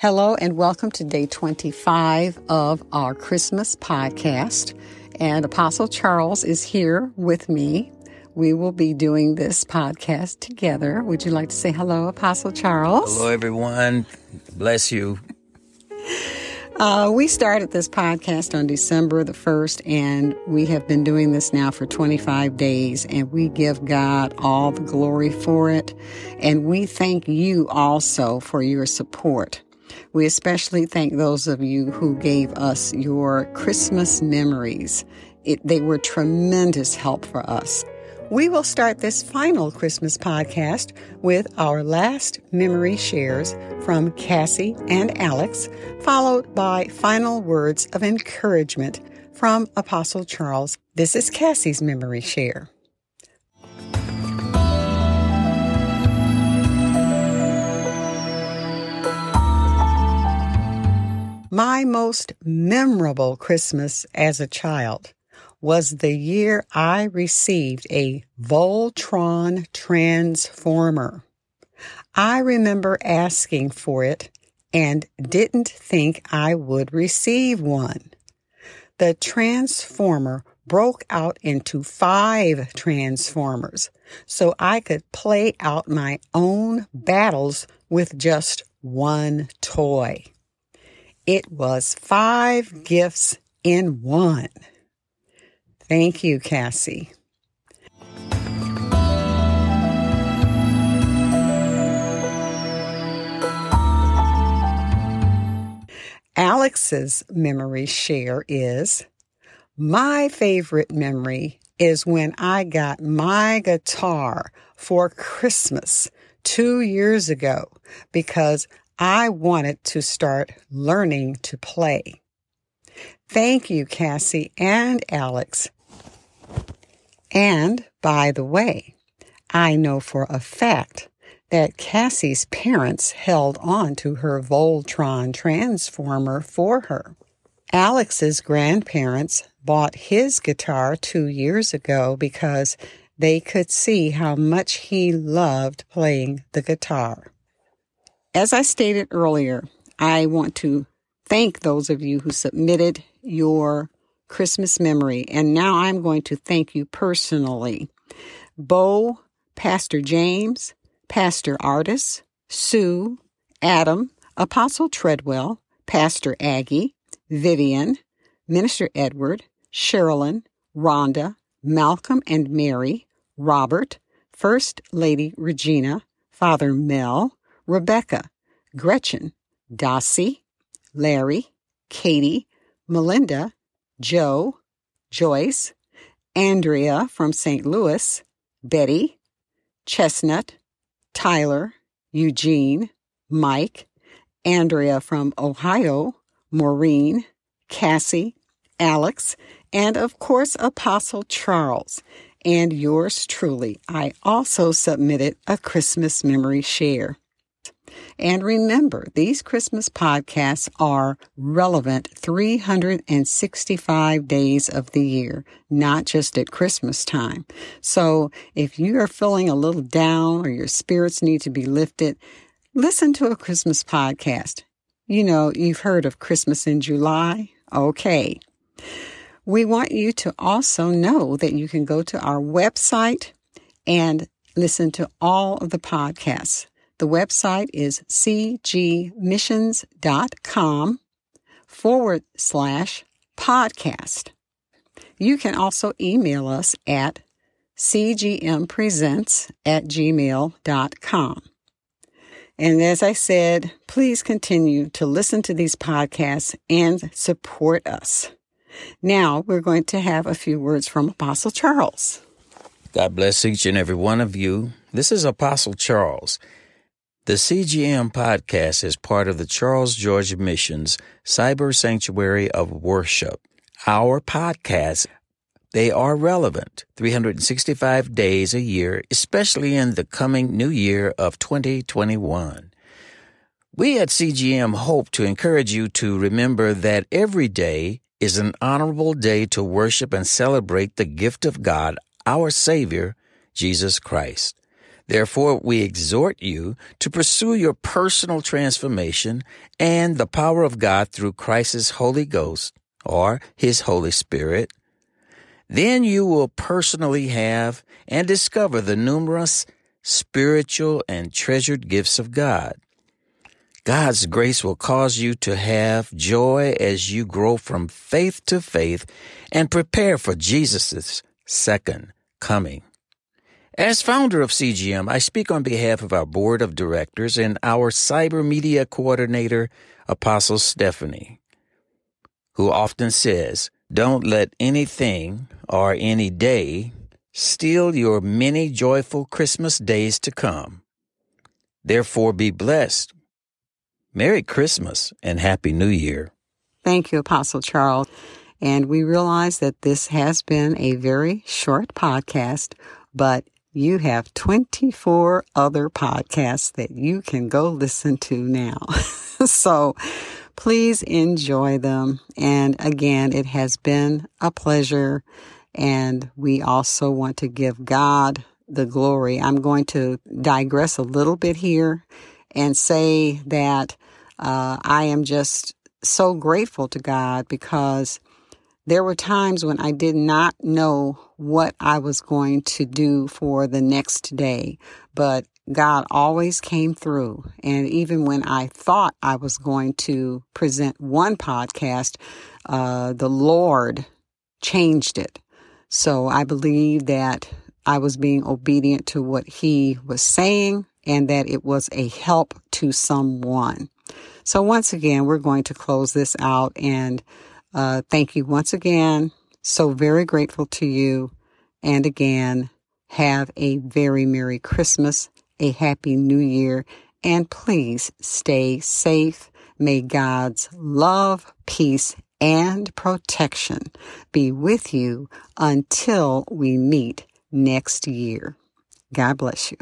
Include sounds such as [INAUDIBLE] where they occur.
Hello, and welcome to day 25 of our Christmas podcast. And Apostle Charles is here with me. We will be doing this podcast together. Would you like to say hello, Apostle Charles? Hello, everyone. Bless you. Uh, we started this podcast on December the 1st, and we have been doing this now for 25 days, and we give God all the glory for it. And we thank you also for your support. We especially thank those of you who gave us your Christmas memories. It, they were tremendous help for us. We will start this final Christmas podcast with our last memory shares from Cassie and Alex, followed by final words of encouragement from Apostle Charles. This is Cassie's memory share. My most memorable Christmas as a child was the year I received a Voltron transformer. I remember asking for it and didn't think I would receive one. The transformer broke out into five transformers so I could play out my own battles with just one toy. It was five gifts in one. Thank you, Cassie. Alex's memory share is my favorite memory is when I got my guitar for Christmas two years ago because I wanted to start learning to play. Thank you, Cassie and Alex. And by the way, I know for a fact that Cassie's parents held on to her Voltron transformer for her. Alex's grandparents bought his guitar two years ago because they could see how much he loved playing the guitar. As I stated earlier, I want to thank those of you who submitted your Christmas memory. And now I'm going to thank you personally. Bo, Pastor James, Pastor Artis, Sue, Adam, Apostle Treadwell, Pastor Aggie, Vivian, Minister Edward, Sherilyn, Rhonda, Malcolm and Mary, Robert, First Lady Regina, Father Mel, Rebecca, Gretchen, Dossie, Larry, Katie, Melinda, Joe, Joyce, Andrea from St. Louis, Betty, Chestnut, Tyler, Eugene, Mike, Andrea from Ohio, Maureen, Cassie, Alex, and of course, Apostle Charles. And yours truly. I also submitted a Christmas memory share. And remember, these Christmas podcasts are relevant 365 days of the year, not just at Christmas time. So if you are feeling a little down or your spirits need to be lifted, listen to a Christmas podcast. You know, you've heard of Christmas in July. Okay. We want you to also know that you can go to our website and listen to all of the podcasts. The website is cgmissions.com forward slash podcast. You can also email us at cgmpresents at gmail.com. And as I said, please continue to listen to these podcasts and support us. Now we're going to have a few words from Apostle Charles. God bless each and every one of you. This is Apostle Charles. The CGM podcast is part of the Charles George Missions Cyber Sanctuary of Worship. Our podcasts, they are relevant 365 days a year, especially in the coming new year of 2021. We at CGM hope to encourage you to remember that every day is an honorable day to worship and celebrate the gift of God, our Savior, Jesus Christ. Therefore, we exhort you to pursue your personal transformation and the power of God through Christ's Holy Ghost or His Holy Spirit. Then you will personally have and discover the numerous spiritual and treasured gifts of God. God's grace will cause you to have joy as you grow from faith to faith and prepare for Jesus' second coming. As founder of CGM, I speak on behalf of our board of directors and our cyber media coordinator, Apostle Stephanie, who often says, Don't let anything or any day steal your many joyful Christmas days to come. Therefore, be blessed. Merry Christmas and Happy New Year. Thank you, Apostle Charles. And we realize that this has been a very short podcast, but you have 24 other podcasts that you can go listen to now. [LAUGHS] so please enjoy them. And again, it has been a pleasure. And we also want to give God the glory. I'm going to digress a little bit here and say that uh, I am just so grateful to God because there were times when I did not know what I was going to do for the next day, but God always came through. And even when I thought I was going to present one podcast, uh, the Lord changed it. So I believe that I was being obedient to what He was saying and that it was a help to someone. So once again, we're going to close this out and uh, thank you once again. So very grateful to you. And again, have a very Merry Christmas, a Happy New Year, and please stay safe. May God's love, peace, and protection be with you until we meet next year. God bless you.